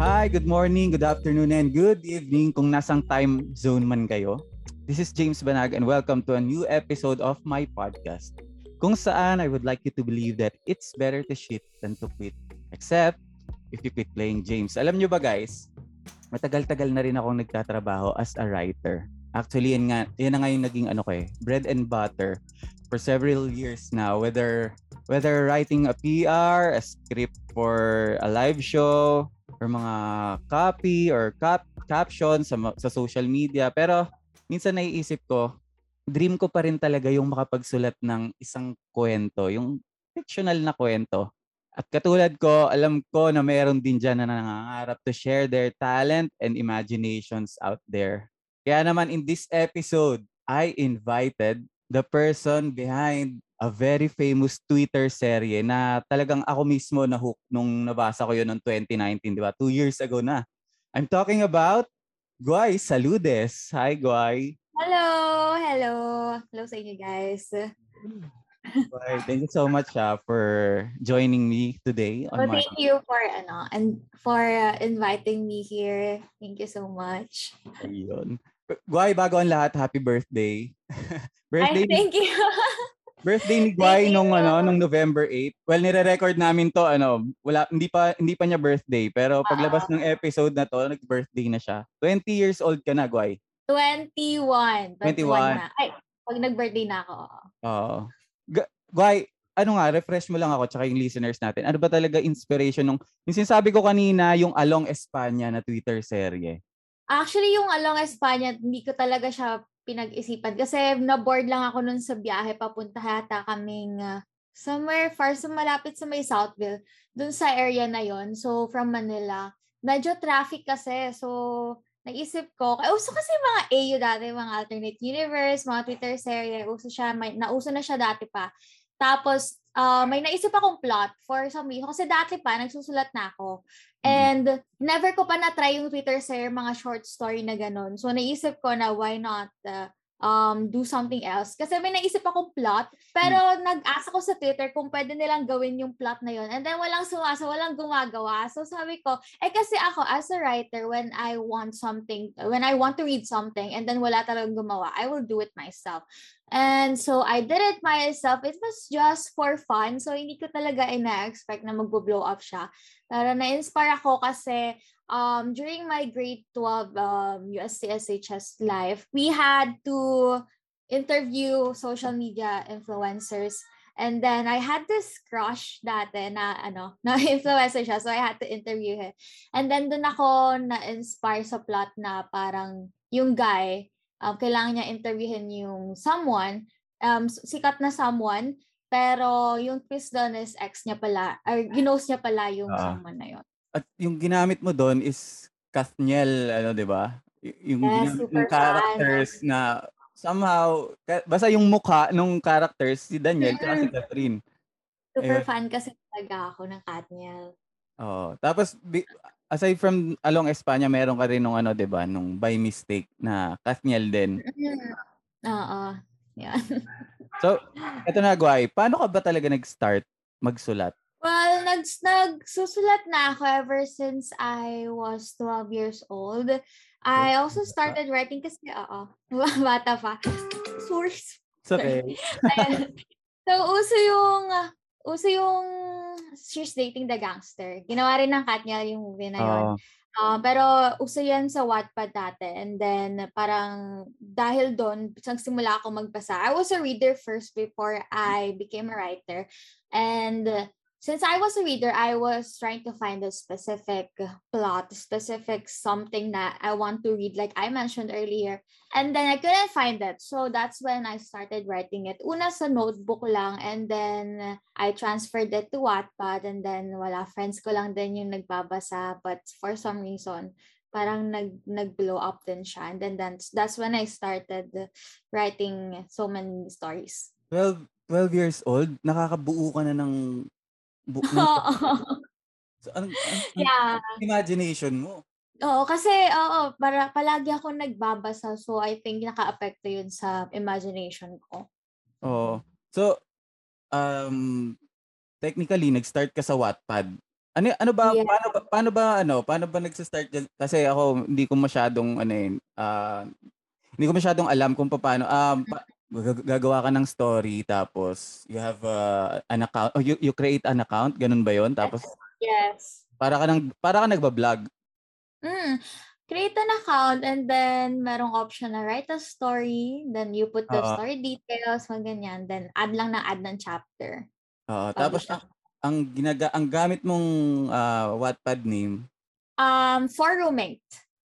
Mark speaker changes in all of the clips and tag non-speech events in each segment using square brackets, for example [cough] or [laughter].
Speaker 1: Hi, good morning, good afternoon, and good evening kung nasang time zone man kayo. This is James Banag and welcome to a new episode of my podcast. Kung saan I would like you to believe that it's better to shit than to quit. Except if you quit playing James. Alam nyo ba guys, matagal-tagal na rin akong nagtatrabaho as a writer. Actually, yan, nga, yan na nga yung naging ano ko eh, bread and butter for several years now. Whether whether writing a PR, a script for a live show, or mga copy or cap caption sa, sa social media. Pero minsan naiisip ko, dream ko pa rin talaga yung makapagsulat ng isang kwento, yung fictional na kwento. At katulad ko, alam ko na mayroon din dyan na nangangarap to share their talent and imaginations out there. Kaya naman in this episode, I invited the person behind a very famous Twitter serye na talagang ako mismo na hook nung nabasa ko yun noong 2019, di ba? Two years ago na. I'm talking about Guay Saludes. Hi, Guay.
Speaker 2: Hello! Hello! Hello sa inyo guys.
Speaker 1: Guay, thank you so much uh, for joining me today.
Speaker 2: On well, thank you for ano and for uh, inviting me here. Thank you so much.
Speaker 1: Ayun. Guay, bago ang lahat, happy birthday. [laughs] birthday.
Speaker 2: Ay, thank you. [laughs]
Speaker 1: Birthday ni Guay nung ano nung November 8. Well, nire-record namin to ano, wala hindi pa hindi pa niya birthday, pero paglabas uh, ng episode na to, nag-birthday na siya. 20 years old ka na, Guay.
Speaker 2: 21. 21. 21 na. Ay, pag nag-birthday na ako.
Speaker 1: Oo. Guay, ano nga, refresh mo lang ako tsaka yung listeners natin. Ano ba talaga inspiration nung, yung sinasabi ko kanina, yung Along Espanya na Twitter serye?
Speaker 2: Actually, yung Along Espanya, hindi ko talaga siya pinag-isipan. Kasi na-board lang ako nun sa biyahe. Papunta hata kaming uh, somewhere far sa malapit sa may Southville. Dun sa area na yon So, from Manila. Medyo traffic kasi. So, naisip ko, kaya uso kasi mga AU dati, mga alternate universe, mga Twitter series, uso siya, may, nauso na siya dati pa. Tapos, uh, may naisip akong plot for some reason. Kasi dati pa, nagsusulat na ako. Mm-hmm. And never ko pa na-try yung Twitter series, mga short story na ganun. So, naisip ko na why not uh, um, do something else. Kasi may naisip akong plot, pero hmm. nag-asa ko sa Twitter kung pwede nilang gawin yung plot na yon And then walang sumasa, walang gumagawa. So sabi ko, eh kasi ako as a writer, when I want something, when I want to read something, and then wala talagang gumawa, I will do it myself. And so I did it myself. It was just for fun. So hindi ko talaga ina-expect na magbo-blow up siya. Pero na-inspire ako kasi um, during my grade 12 um, USCSHS life, we had to interview social media influencers. And then I had this crush dati na ano, [laughs] na influencer siya. So I had to interview him. And then dun ako na-inspire sa plot na parang yung guy, um, kailangan niya interviewin yung someone, um, sikat na someone, pero yung twist doon is ex niya pala, or ginos niya pala yung uh, someone na yun.
Speaker 1: At yung ginamit mo doon is Kathniel, ano, di ba? Y- yung yes, ginamit ng characters fan. na somehow, basta yung mukha nung characters, si Daniel mm-hmm. si Catherine.
Speaker 2: Super Ayun. fan kasi talaga ako ng Kathniel.
Speaker 1: Oh, tapos aside from Along Espanya, meron ka rin nung ano, 'di ba, nung by mistake na Kathniel din.
Speaker 2: Mm-hmm. Oo. Yan.
Speaker 1: so, eto na, Guay. Paano ka ba talaga nag-start magsulat?
Speaker 2: Well, nag nagsusulat na ako ever since I was 12 years old. I also started writing kasi, oo, [laughs] bata pa. Source.
Speaker 1: It's okay.
Speaker 2: so, uso yung, uso yung She's Dating the Gangster. Ginawa rin ng Katniel yung movie na yun. Uh, uh, pero uso yan sa Wattpad dati. And then, parang dahil doon, simula ako magbasa. I was a reader first before I became a writer. And since I was a reader, I was trying to find a specific plot, specific something that I want to read, like I mentioned earlier. And then I couldn't find it. So that's when I started writing it. Una sa notebook lang, and then I transferred it to Wattpad, and then wala, friends ko lang din yung nagbabasa. But for some reason, parang nag nag-blow up din siya. And then that's, that's when I started writing so many stories.
Speaker 1: 12, 12 years old, nakakabuo ka na ng Bu- [laughs] so, ang, ang,
Speaker 2: yeah.
Speaker 1: imagination mo.
Speaker 2: Oo, kasi oo, para palagi ako nagbabasa so I think naka-apekto 'yun sa imagination ko.
Speaker 1: Oo. So um, technically, nag-start ka sa Wattpad. Ano, ano ba,
Speaker 2: Yeah.
Speaker 1: paano, ba- paano ba, ano, paano ba nagsa-start dyan? Kasi ako, hindi ko masyadong, ano yun, ah, hindi ko masyadong alam kung paano, um, pa, gagawa ka ng story, tapos you have uh, an account, oh, you, you create an account, ganun ba yon Tapos,
Speaker 2: Yes.
Speaker 1: para ka, nang, para ka nagbablog.
Speaker 2: Mm. Create an account and then merong option na write a story. Then you put the
Speaker 1: Oo.
Speaker 2: story details, mga ganyan. Then add lang na add ng chapter.
Speaker 1: Oo, tapos, ang, ang, ginaga, ang gamit mong uh, Wattpad name,
Speaker 2: Um, for roommate.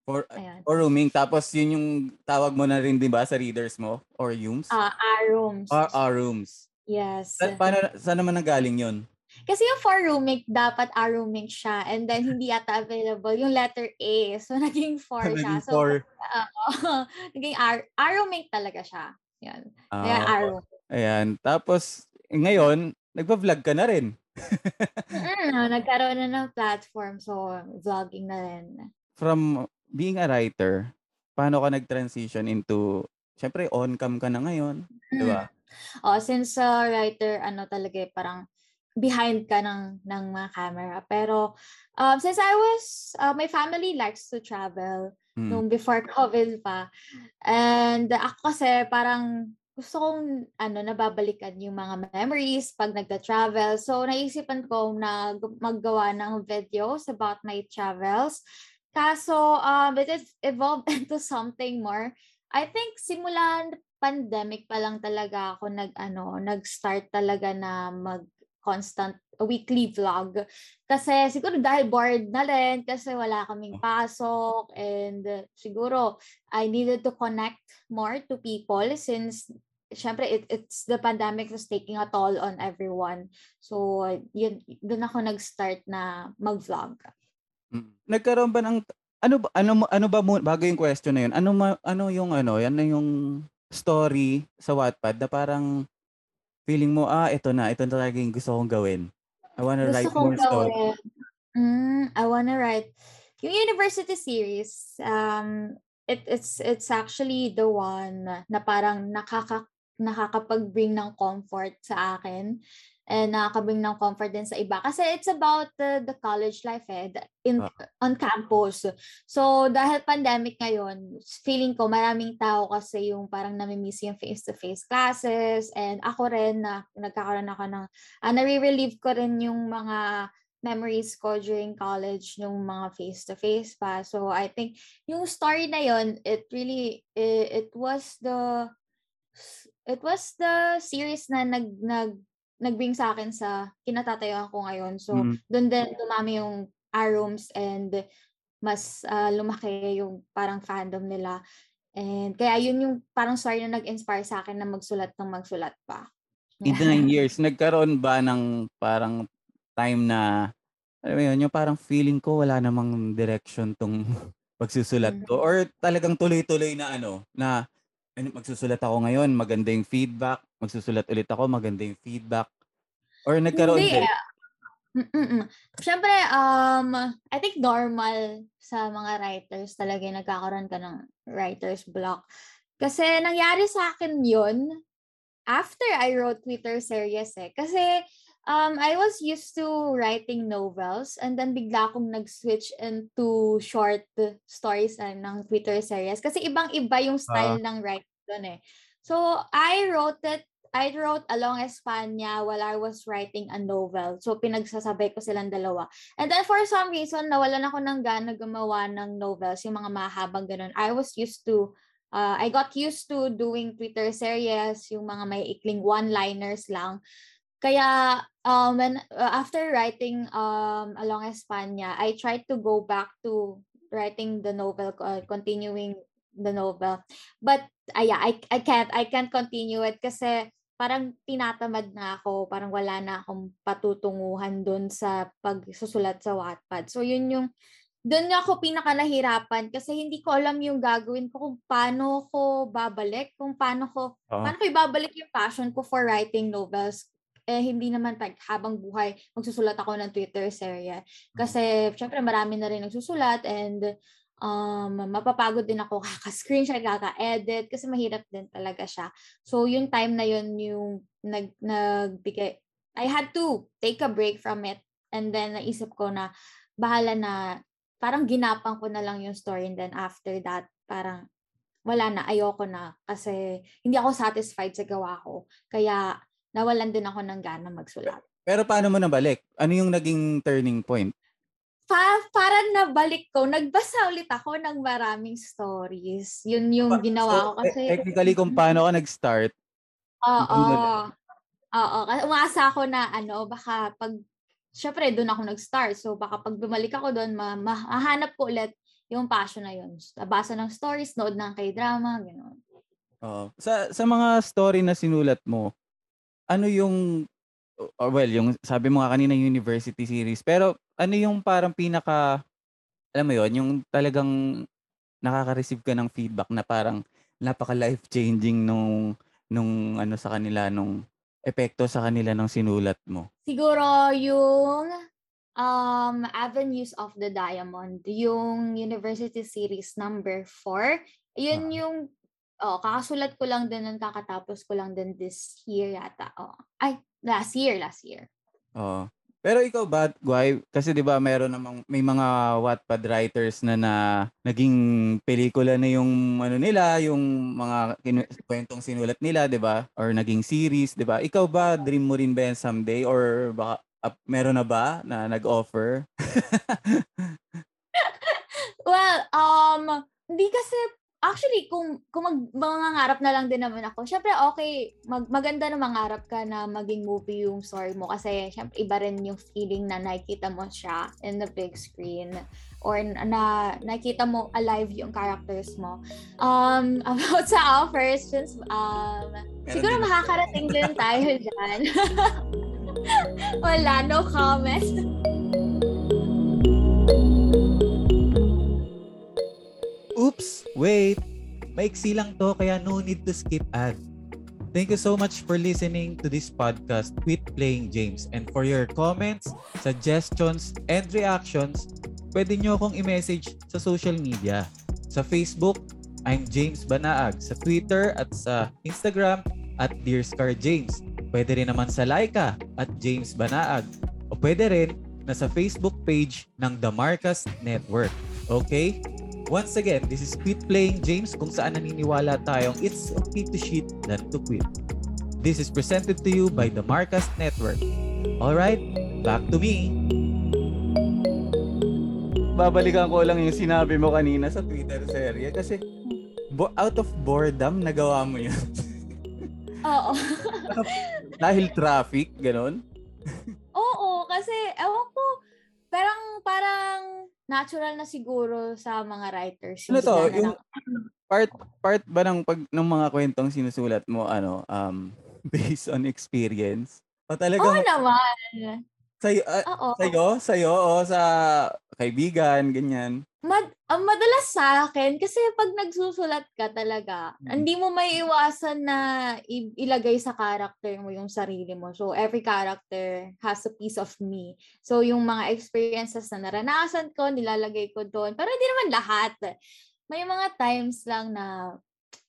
Speaker 1: For,
Speaker 2: Ayan.
Speaker 1: or rooming, tapos yun yung tawag mo na rin, di ba, sa readers mo? Or rooms?
Speaker 2: Uh, our rooms.
Speaker 1: Or our rooms.
Speaker 2: Yes.
Speaker 1: Sa, paano, saan naman nanggaling yun?
Speaker 2: Kasi yung for roommate, dapat our roommate siya. And then, hindi yata available yung letter A. So, [laughs] naging for siya.
Speaker 1: Naging
Speaker 2: So,
Speaker 1: for,
Speaker 2: oo. [laughs] naging our, our roommate talaga siya. Yan. Kaya
Speaker 1: ah,
Speaker 2: our room.
Speaker 1: ayan. Tapos, ngayon, nagpa-vlog ka na rin.
Speaker 2: Mm, nagkaroon na ng platform. So, vlogging na rin.
Speaker 1: From being a writer, paano ka nag-transition into, syempre, on-cam ka na ngayon, di ba?
Speaker 2: Oh, since uh, writer, ano talaga eh, parang behind ka ng, ng mga camera. Pero, um, since I was, uh, my family likes to travel
Speaker 1: Mm.
Speaker 2: nung before [laughs] COVID pa. And ako kasi parang gusto kong ano, nababalikan yung mga memories pag nagda-travel. So, naisipan ko na maggawa ng videos about my travels. Kaso, um, it has evolved [laughs] into something more. I think simulan pandemic pa lang talaga ako nag ano, nag-start talaga na mag constant weekly vlog. Kasi siguro dahil bored na rin kasi wala kaming pasok and siguro I needed to connect more to people since syempre it, it's the pandemic was taking a toll on everyone. So yun doon ako nag-start na mag-vlog.
Speaker 1: Mm. Nagkaroon ba ng, ano ba, ano, mo- ano ba, mu- bago yung question na yun, ano, ma, ano yung, ano, yan na yung story sa Wattpad na parang feeling mo, ah, ito na, ito na talaga yung gusto kong gawin. I wanna
Speaker 2: Gusto
Speaker 1: write more story.
Speaker 2: Mm, I wanna write yung university series. Um, it, it's it's actually the one na, na parang nakaka nakakapag-bring ng comfort sa akin and nakakabring ng comfort din sa iba kasi it's about the, the college life eh the- in
Speaker 1: Ah.
Speaker 2: on campus so dahil pandemic ngayon feeling ko maraming tao kasi yung parang nami-miss yung face-to-face classes and ako rin na nagkakaroon ako ng uh, nare-relieve ko rin yung mga memories ko during college nung mga face-to-face pa. So, I think yung story na yon it really, it, it was the, it was the series na nag, nag, nagbring sa akin sa kinatatayuan ko ngayon. So,
Speaker 1: Mm.
Speaker 2: doon din dumami yung arooms and mas ah, lumaki yung parang fandom nila. And kaya yun yung parang story na nag-inspire sa akin na magsulat ng magsulat pa.
Speaker 1: In the nine years, nagkaroon ba ng parang time na, alam mo yun, yung parang feeling ko wala namang direction tong [laughs] pagsusulat ko or talagang tuloy-tuloy na ano, na ano, magsusulat ako ngayon, maganda yung feedback, magsusulat ulit ako, maganda yung feedback. Or nagkaroon
Speaker 2: Hindi
Speaker 1: din.
Speaker 2: eh. Mm-mm. Siyempre, um, I think normal sa mga writers talaga yung nagkakaroon ka ng writer's block. Kasi nangyari sa akin yun after I wrote Twitter series eh. Kasi um, I was used to writing novels and then bigla akong nag-switch into short stories na ng Twitter series. Kasi ibang-iba yung style ng writing doon eh. So, I wrote it I wrote Along Espanya while I was writing a novel. So, pinagsasabay ko silang dalawa. And then, for some reason, nawalan ako ng gana gumawa ng novels, yung mga mahabang ganun. I was used to, uh, I got used to doing Twitter series, yung mga may ikling one-liners lang. Kaya, um, when, uh, after writing um, Along Espanya, I tried to go back to writing the novel, uh, continuing the novel. But, uh, yeah, I, I can't, I can't continue it kasi parang tinatamad na ako, parang wala na akong patutunguhan doon sa pagsusulat sa Wattpad. So yun yung doon ako pinaka nahirapan kasi hindi ko alam yung gagawin ko kung paano ko babalik, kung paano ko
Speaker 1: Oo.
Speaker 2: paano ko ibabalik yung passion ko for writing novels. Eh hindi naman pag habang buhay magsusulat ako ng Twitter serye. Kasi syempre marami na rin nagsusulat and um, mapapagod din ako [laughs] kaka-screenshot, kaka-edit kasi mahirap din talaga siya. So yung time na yun yung nag nagbigay I had to take a break from it and then naisip ko na bahala na parang ginapang ko na lang yung story and then after that parang wala na ayoko na kasi hindi ako satisfied sa gawa ko kaya nawalan din ako ng gana magsulat.
Speaker 1: Pero paano mo nabalik? Ano yung naging turning point?
Speaker 2: Pa, parang nabalik ko, nagbasa ulit ako ng maraming stories. Yun yung
Speaker 1: Pa-
Speaker 2: ginawa
Speaker 1: so,
Speaker 2: ko kasi...
Speaker 1: te- technically, kung paano ka nag-start,
Speaker 2: Oo. Oo. Kasi umasa ako na ano, baka pag... Siyempre, doon ako nag-start. So, baka pag bumalik ako doon, ma- ma- mahanap ko ulit yung passion na yun. Basa ng stories, nood ng k-drama, gano'n.
Speaker 1: Oo. sa sa mga story na sinulat mo, ano yung or well, yung sabi mo nga kanina university series, pero ano yung parang pinaka alam mo yon, yung talagang nakaka-receive ka ng feedback na parang napaka life changing nung nung ano sa kanila nung epekto sa kanila ng sinulat mo.
Speaker 2: Siguro yung um, Avenues of the Diamond, yung University Series number 4. Yun
Speaker 1: Ah.
Speaker 2: yung oh, kakasulat ko lang din kakatapos ko lang din this year yata. Oh. Ay, last year, last year.
Speaker 1: Oo. Pero ikaw ba, Guay, kasi 'di ba meron namang may mga Wattpad writers na na naging pelikula na yung ano nila, yung mga kwentong sinulat nila, 'di ba? Or naging series, 'di ba? Ikaw ba dream mo rin ba yan someday or baka up, meron na ba na nag-offer? [laughs] [laughs]
Speaker 2: Well, um, hindi kasi, actually, kung, kung mag, mangangarap na lang din naman ako, syempre, okay, mag, maganda na mangarap ka na maging movie yung story mo kasi, syempre, iba rin yung feeling na nakikita mo siya in the big screen or na nakita mo alive yung characters mo. Um, [laughs] about sa offers, since, um, siguro
Speaker 1: din.
Speaker 2: makakarating din tayo dyan. [laughs] Wala, no comment. [laughs]
Speaker 3: wait. Maiksi lang to kaya no need to skip ad. Thank you so much for listening to this podcast with Playing James. And for your comments, suggestions, and reactions, pwede nyo akong i-message sa social media. Sa Facebook, I'm James Banaag. Sa Twitter at sa Instagram at Dear Scar James. Pwede rin naman sa Laika at James Banaag. O pwede rin na sa Facebook page ng The Marcas Network. Okay? Once again, this is Quit Playing James kung saan naniniwala tayong it's okay to shit than to quit. This is presented to you by the Marcas Network. Alright, back to me.
Speaker 1: Babalikan ko lang yung sinabi mo kanina sa Twitter serye kasi bo- out of boredom nagawa mo yun. [laughs]
Speaker 2: Oo. [laughs]
Speaker 1: Dahil traffic, ganon. [laughs]
Speaker 2: Oo, kasi ewan ko, parang parang natural na siguro sa mga writers.
Speaker 1: Ano to,
Speaker 2: na
Speaker 1: yung
Speaker 2: lang-
Speaker 1: part part ba ng pag ng mga kwentong sinusulat mo ano um [laughs] based on experience? O
Speaker 2: Oo
Speaker 1: talagang
Speaker 2: naman.
Speaker 1: sa'yo, ah,
Speaker 2: Oo.
Speaker 1: sa'yo, sa'yo, o sa kaibigan, ganyan.
Speaker 2: Mad, ang madalas sa akin, kasi pag nagsusulat ka talaga,
Speaker 1: Mm.
Speaker 2: hindi mo may iwasan na i- ilagay sa character mo yung sarili mo. So, every character has a piece of me. So, yung mga experiences na naranasan ko, nilalagay ko doon. Pero hindi naman lahat. May mga times lang na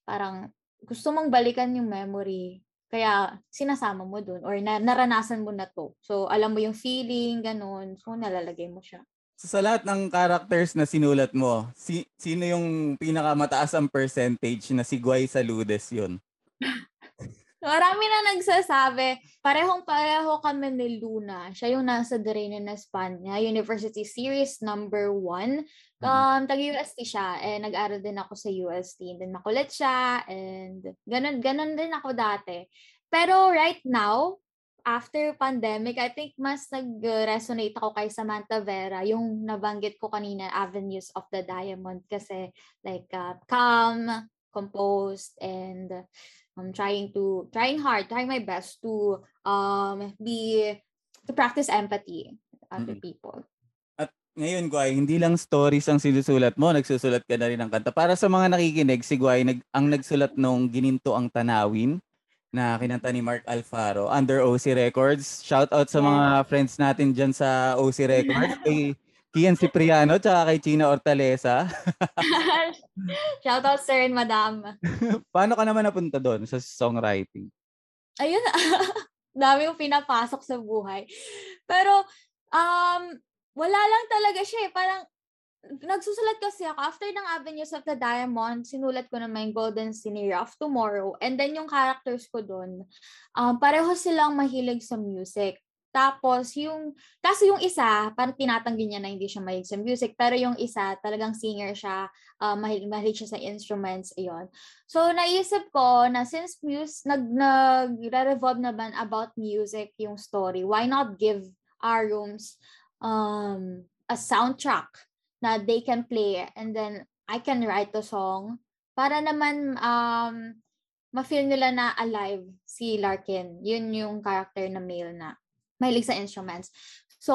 Speaker 2: parang gusto mong balikan yung memory. Kaya sinasama mo doon or na, naranasan mo na to. So, alam mo yung feeling, ganun. So, nalalagay mo siya.
Speaker 1: So, sa lahat ng characters na sinulat mo, si, sino yung pinakamataas ang percentage na si Guay Saludes yun? [laughs]
Speaker 2: Marami na nagsasabi, parehong pareho kami ni Luna. Siya yung nasa The Reina na Espanya, University Series number one. Um, Tag-UST siya, and nag-aral din ako sa UST. And then makulit siya, and ganun, ganun din ako dati. Pero right now, after pandemic, I think mas nag-resonate ako kay Samantha Vera, yung nabanggit ko kanina, Avenues of the Diamond, kasi like uh, calm, composed, and I'm trying to trying hard, trying my best to um be to practice empathy with other
Speaker 1: Mm.
Speaker 2: people.
Speaker 1: Ngayon, Guay, hindi lang stories ang sinusulat mo, nagsusulat ka na rin ng kanta. Para sa mga nakikinig, si Guay nag, ang nagsulat nung Gininto ang Tanawin na kinanta ni Mark Alfaro under OC Records. Shout out sa
Speaker 2: Yeah.
Speaker 1: mga friends natin dyan sa OC Records. kay Kian Cipriano tsaka kay China Hortaleza. [laughs]
Speaker 2: Shoutout sir and madam. [laughs]
Speaker 1: Paano ka naman napunta doon sa songwriting?
Speaker 2: Ayun, [laughs] dami yung pinapasok sa buhay. Pero, um, wala lang talaga siya eh. Parang, nagsusulat kasi ako. After ng Avenues of the Diamond, sinulat ko naman yung Golden Scenery of Tomorrow. And then yung characters ko doon, um, pareho silang mahilig sa music. Tapos, yung, kasi yung isa, parang tinatanggi niya na hindi siya mahilig sa music, pero yung isa, talagang singer siya, uh, mahilig, mahilig siya sa instruments, ayun. So, naisip ko na since muse, nag, nag-revolve naman about music yung story, why not give our rooms um, a soundtrack na they can play and then I can write the song para naman um, ma-feel nila na alive si Larkin. Yun yung character na male na mahilig sa instruments. So,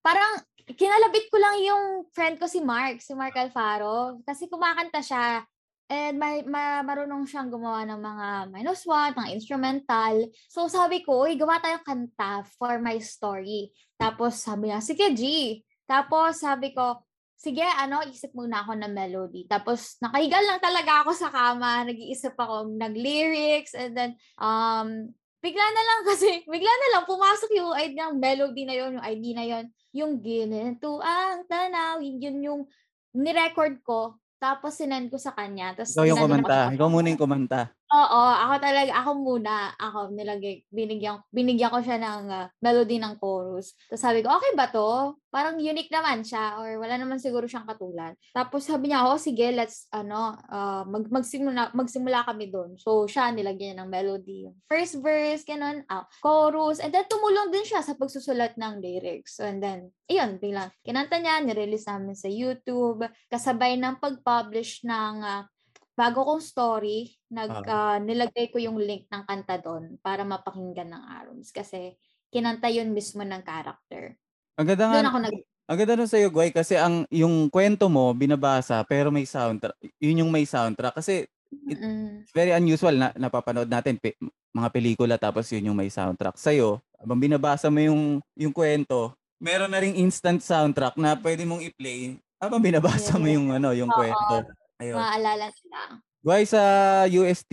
Speaker 2: parang kinalabit ko lang yung friend ko si Mark, si Mark Alfaro, kasi kumakanta siya. And may, may marunong siyang gumawa ng mga minus one, mga instrumental. So sabi ko, uy, gawa tayong kanta for my story. Tapos sabi niya, sige G. Tapos sabi ko, sige, ano, isip muna ako ng melody. Tapos nakahigal lang talaga ako sa kama, nag-iisip ako ng-lyrics, and then um, bigla na lang [laughs] kasi, bigla na lang pumasok yung idea ng melody na yon yung ID na yon yung ginito ang tanawin, yun yung ni-record ko, tapos sinend ko sa kanya. Tapos
Speaker 1: Ikaw yung kumanta. Ikaw muna yung kumanta.
Speaker 2: Oo, ako talaga, ako muna, ako nilagay, binigyan, binigyan ko siya ng uh, melody ng chorus. Tapos sabi ko, okay ba to? Parang unique naman siya or wala naman siguro siyang katulad. Tapos sabi niya, oh sige, let's, ano, uh, mag, magsimula, magsimula kami doon. So siya, nilagyan niya ng melody. First verse, ganun, uh, chorus, and then tumulong din siya sa pagsusulat ng lyrics. So, and then, ayun, biglang, kinanta niya, nirelease namin sa YouTube, kasabay ng pag-publish ng uh, bago kong story, nag, uh, nilagay ko yung link ng kanta doon para mapakinggan ng Arums kasi kinanta yun mismo ng character.
Speaker 1: Ang ganda nga, ako nag- ang ganda nun sa'yo, Guay, kasi ang, yung kwento mo, binabasa, pero may soundtrack. Yun yung may soundtrack. Kasi, it, mm-hmm. it's very unusual na napapanood natin pe, mga pelikula tapos yun yung may soundtrack. Sa'yo, habang binabasa mo yung, yung kwento, meron na ring instant soundtrack na pwede mong i-play habang binabasa yeah. mo yung ano yung Oo. kwento.
Speaker 2: Ayun. Maalala nila.
Speaker 1: Guys, sa UST,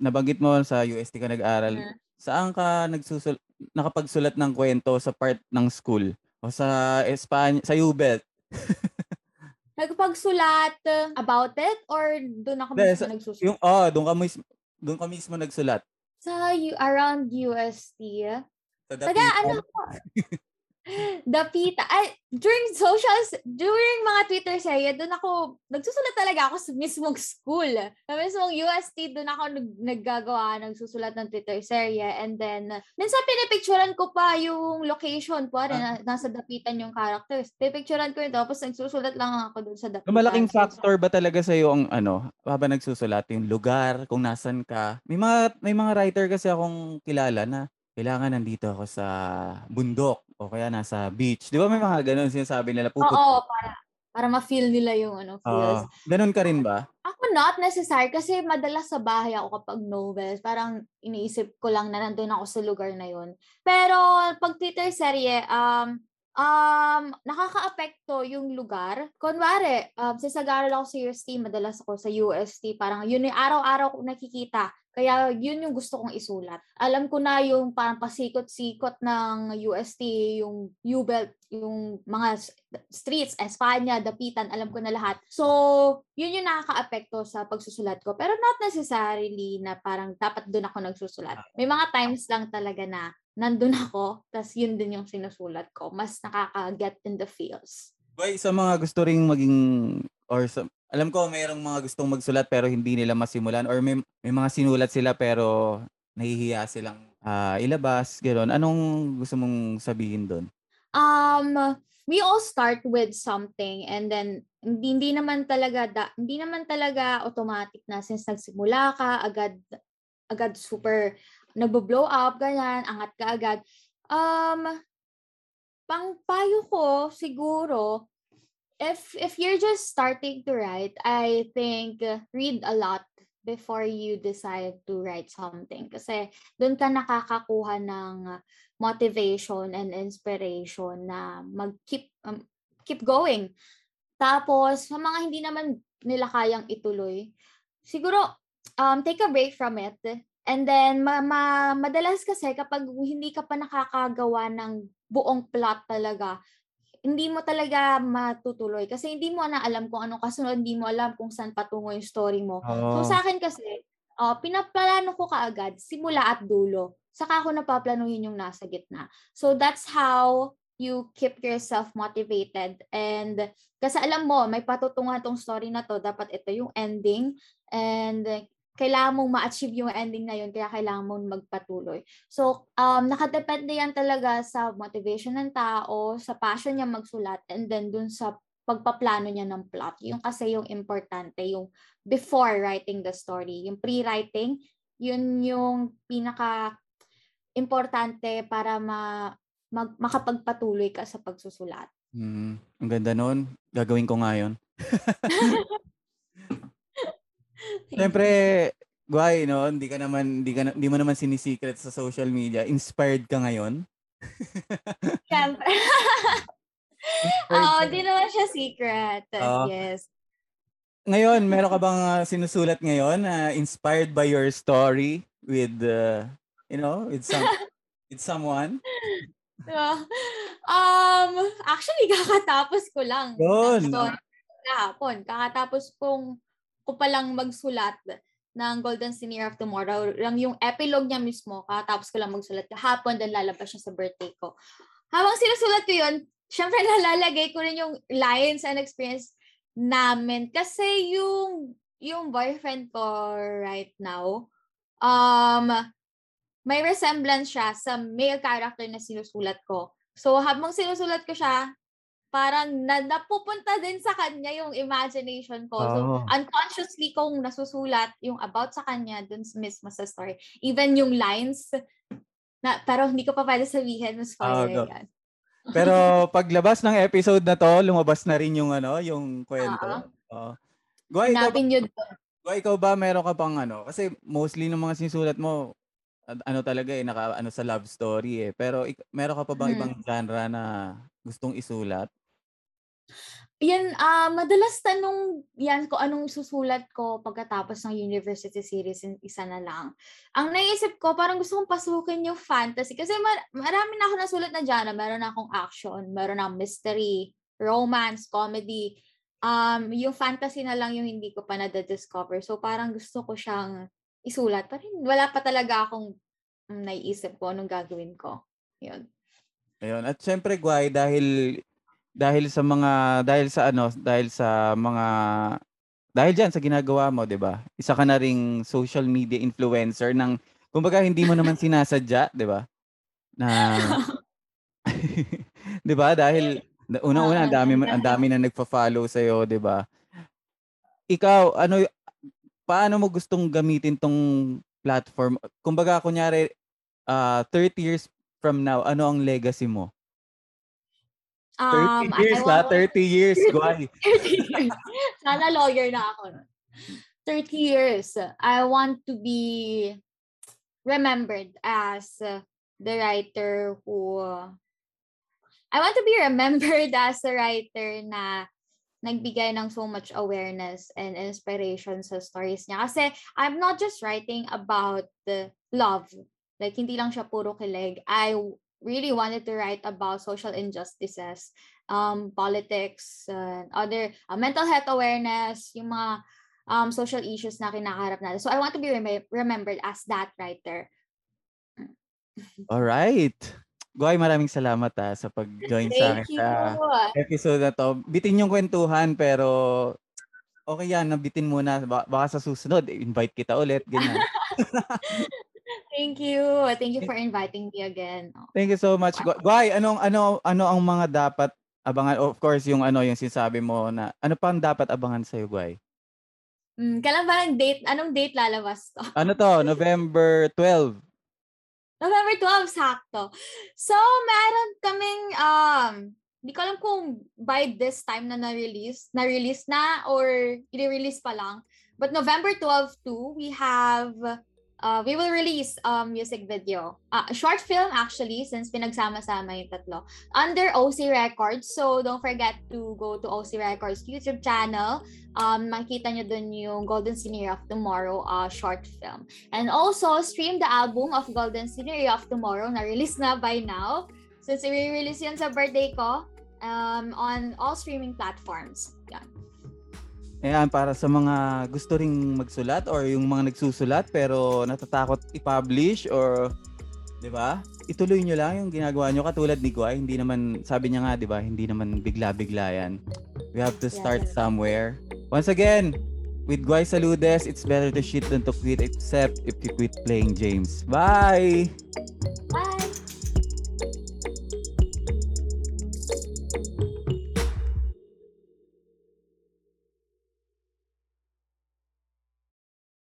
Speaker 1: nabanggit mo sa UST ka nag-aral. Hmm. Saan ka nagsusul nakapagsulat ng kwento sa part ng school? O sa Espanya, sa UBET? [laughs]
Speaker 2: Nagpagsulat about it or doon ako mismo sa, nagsusulat?
Speaker 1: Yung, oh, doon ka mismo, doon ka mismo nagsulat.
Speaker 2: Sa around UST. Sa Taga ano? [laughs] Dapita. Ay, during socials, during mga Twitter saya, doon ako, nagsusulat talaga ako sa mismong school. Sa mismong UST, doon ako nag, naggagawa, nagsusulat ng Twitter serye. And then, minsan pinipicturean ko pa yung location po, rin, ah. nasa Dapitan yung characters. Pinipicturean ko yun, tapos nagsusulat lang ako doon sa Dapitan.
Speaker 1: Malaking factor ba talaga sa iyo ang ano, habang nagsusulat, yung lugar, kung nasan ka? May mga, may mga writer kasi akong kilala na kailangan nandito ako sa bundok o kaya nasa beach. Di ba may mga ganun sinasabi nila?
Speaker 2: Puput- Oo, para, para ma-feel nila yung ano, feels.
Speaker 1: Uh, ganun ka rin ba?
Speaker 2: Ako not necessary kasi madalas sa bahay ako kapag novels. Parang iniisip ko lang na nandun ako sa lugar na yun. Pero pag Twitter serye, um, um, nakaka-apekto yung lugar. Kunwari, um, sa Sagaral ako sa UST, madalas ako sa UST, parang yun yung araw-araw ko nakikita kaya yun yung gusto kong isulat. Alam ko na yung parang pasikot-sikot ng UST, yung U-Belt, yung mga streets, Espanya, Dapitan, alam ko na lahat. So, yun yung nakaka-apekto sa pagsusulat ko. Pero not necessarily na parang dapat doon ako nagsusulat. May mga times lang talaga na nandun ako, tas yun din yung sinusulat ko. Mas nakaka-get in the feels.
Speaker 1: Boy, sa mga gusto ring maging or sa, alam ko mayroong mga gustong magsulat pero hindi nila masimulan or may, may mga sinulat sila pero nahihiya silang uh, ilabas, gano'n. Anong gusto mong sabihin doon?
Speaker 2: Um, we all start with something and then hindi, hindi naman talaga da, hindi naman talaga automatic na since nagsimula ka agad agad super nagbo-blow up ganyan, angat ka agad. Um, pang payo ko siguro if if you're just starting to write, I think uh, read a lot before you decide to write something kasi doon ka nakakakuha ng motivation and inspiration na mag-keep um, keep going. Tapos, sa mga hindi naman nila kayang ituloy, siguro, um, take a break from it. And then, ma- ma- madalas kasi kapag hindi ka pa nakakagawa ng buong plot talaga, hindi mo talaga matutuloy kasi hindi mo na alam kung anong kasunod, hindi mo alam kung saan patungo yung story mo.
Speaker 1: Oo.
Speaker 2: So sa akin kasi, uh, pinaplano ko kaagad, simula at dulo. Saka ako napaplanuhin yung nasa gitna. So that's how you keep yourself motivated. And kasi alam mo, may patutungan tong story na to, dapat ito yung ending. And kailangan mong ma-achieve yung ending na yun, kaya kailangan mong magpatuloy. So, um, nakadepende yan talaga sa motivation ng tao, sa passion niya magsulat, and then dun sa pagpaplano niya ng plot. Yung kasi yung importante, yung before writing the story. Yung pre-writing, yun yung pinaka importante para ma mag, makapagpatuloy ka sa pagsusulat.
Speaker 1: Mm, ang ganda nun. Gagawin ko nga yun. [laughs] [laughs] Siyempre, Guay, no? Hindi ka naman, hindi, ka, na- hindi mo naman sinisecret sa social media. Inspired ka ngayon? [laughs]
Speaker 2: Siyempre. Oo,
Speaker 1: ka-
Speaker 2: di naman siya secret.
Speaker 1: Oo.
Speaker 2: Yes.
Speaker 1: Ngayon, meron ka bang ah, sinusulat ngayon na inspired by your story with, uh, you know, with some, [laughs] with someone?
Speaker 2: Um, actually, kakatapos ko lang.
Speaker 1: Yun.
Speaker 2: Kahapon. Kakatapos kong ko palang magsulat ng Golden Senior of Tomorrow. Lang yung epilogue niya mismo, kakatapos ko lang magsulat kahapon, then lalabas siya sa birthday ko. Habang sinusulat ko yun, syempre [laughs] nalalagay ko rin yung lines and experience namin. Kasi yung, yung boyfriend ko right now, um, may resemblance siya sa male character na sinusulat ko. So, habang sinusulat ko siya, parang na, napupunta din sa kanya yung imagination ko. So,
Speaker 1: Oh.
Speaker 2: unconsciously kong nasusulat yung about sa kanya dun mismo sa story. Even yung lines, na, pero hindi ko pa pwede sabihin, mas
Speaker 1: Ah,
Speaker 2: spoiler
Speaker 1: go.
Speaker 2: yan.
Speaker 1: Pero [laughs] paglabas ng episode na to, lumabas na rin yung ano, yung kwento. Oo. Guay, ikaw, ba,
Speaker 2: Hanapin nyo doon.
Speaker 1: Ikaw ba meron ka pang ano? Kasi mostly ng mga sinusulat mo, ano talaga eh, naka, ano sa love story eh. Pero ik- meron ka pa bang
Speaker 2: Hmm.
Speaker 1: ibang genre na gustong isulat?
Speaker 2: Yan, ah madalas tanong yan ko anong susulat ko pagkatapos ng university series, in- isa na lang. Ang naisip ko, parang gusto kong pasukin yung fantasy. Kasi mar- marami na ako nasulat na genre. Meron na akong action, meron na mystery, romance, comedy. Um, yung fantasy na lang yung hindi ko pa na-discover. So parang gusto ko siyang isulat. Parang wala pa talaga akong mm, naiisip ko anong gagawin ko. Yun.
Speaker 1: Ayun. At syempre, Guay, dahil dahil sa mga dahil sa ano, dahil sa mga dahil diyan sa ginagawa mo, 'di ba? Isa ka na ring social media influencer ng kumbaga hindi mo naman sinasadya, 'di ba? Na [laughs] 'di ba? Dahil na- unang-una ang dami ang dami na nagfa-follow sa iyo, 'di ba? Ikaw, ano paano mo gustong gamitin tong platform? Kumbaga kunyari ah 30 years from now, ano ang legacy mo? 30
Speaker 2: Um,
Speaker 1: years
Speaker 2: I
Speaker 1: ha,
Speaker 2: want-
Speaker 1: 30 years, [laughs] guay.
Speaker 2: 30 years. Sana lawyer na ako. no? 30 years. I want to be remembered as the writer who I want to be remembered [laughs] as a writer na nagbigay ng so much awareness and inspiration sa stories niya. Kasi I'm not just writing about the love. Like, hindi lang siya puro kilig. I really wanted to write about social injustices, um, politics, uh, other uh, mental health awareness, yung mga um, social issues na kinakaharap natin. So I want to be rem- remembered as that writer.
Speaker 1: All right. Guay, maraming salamat ha, sa pag-join sa akin sa episode na to. Bitin yung kwentuhan, pero okay yan, nabitin muna. Ba- Baka sa susunod, invite kita ulit. Ganyan. [laughs]
Speaker 2: Thank you. Thank you for inviting me again.
Speaker 1: Thank you so much. Gu- Guay, anong ano ano ang mga dapat abangan? Of course, yung ano yung sinasabi mo na ano pang dapat abangan sa iyo, Guay?
Speaker 2: Mm, kailan ba ang date? Anong date lalabas to?
Speaker 1: Ano to? [laughs] November 12.
Speaker 2: November 12, sakto. So, meron kaming, um, hindi ko alam kung by this time na na-release, na-release na or i-release pa lang. But November 12 too, we have uh, we will release um music video. Uh, short film actually since pinagsama-sama yung tatlo under OC Records. So don't forget to go to OC Records YouTube channel. Um makita nyo dun yung Golden Scenery of Tomorrow uh, short film. And also stream the album of Golden Scenery of Tomorrow na release na by now. Since i-release yun sa birthday ko um, on all streaming platforms. Yan.
Speaker 1: Ayan, para sa mga gusto ring magsulat or yung mga nagsusulat pero natatakot i-publish or 'di ba? Ituloy nyo lang yung ginagawa nyo katulad ni Guay, hindi naman sabi niya nga 'di ba, hindi naman bigla-bigla yan. We have to start
Speaker 2: Yeah.
Speaker 1: somewhere. Once again, with Guay Saludes, it's better to shit than to quit except if you quit playing James. Bye.
Speaker 2: Bye!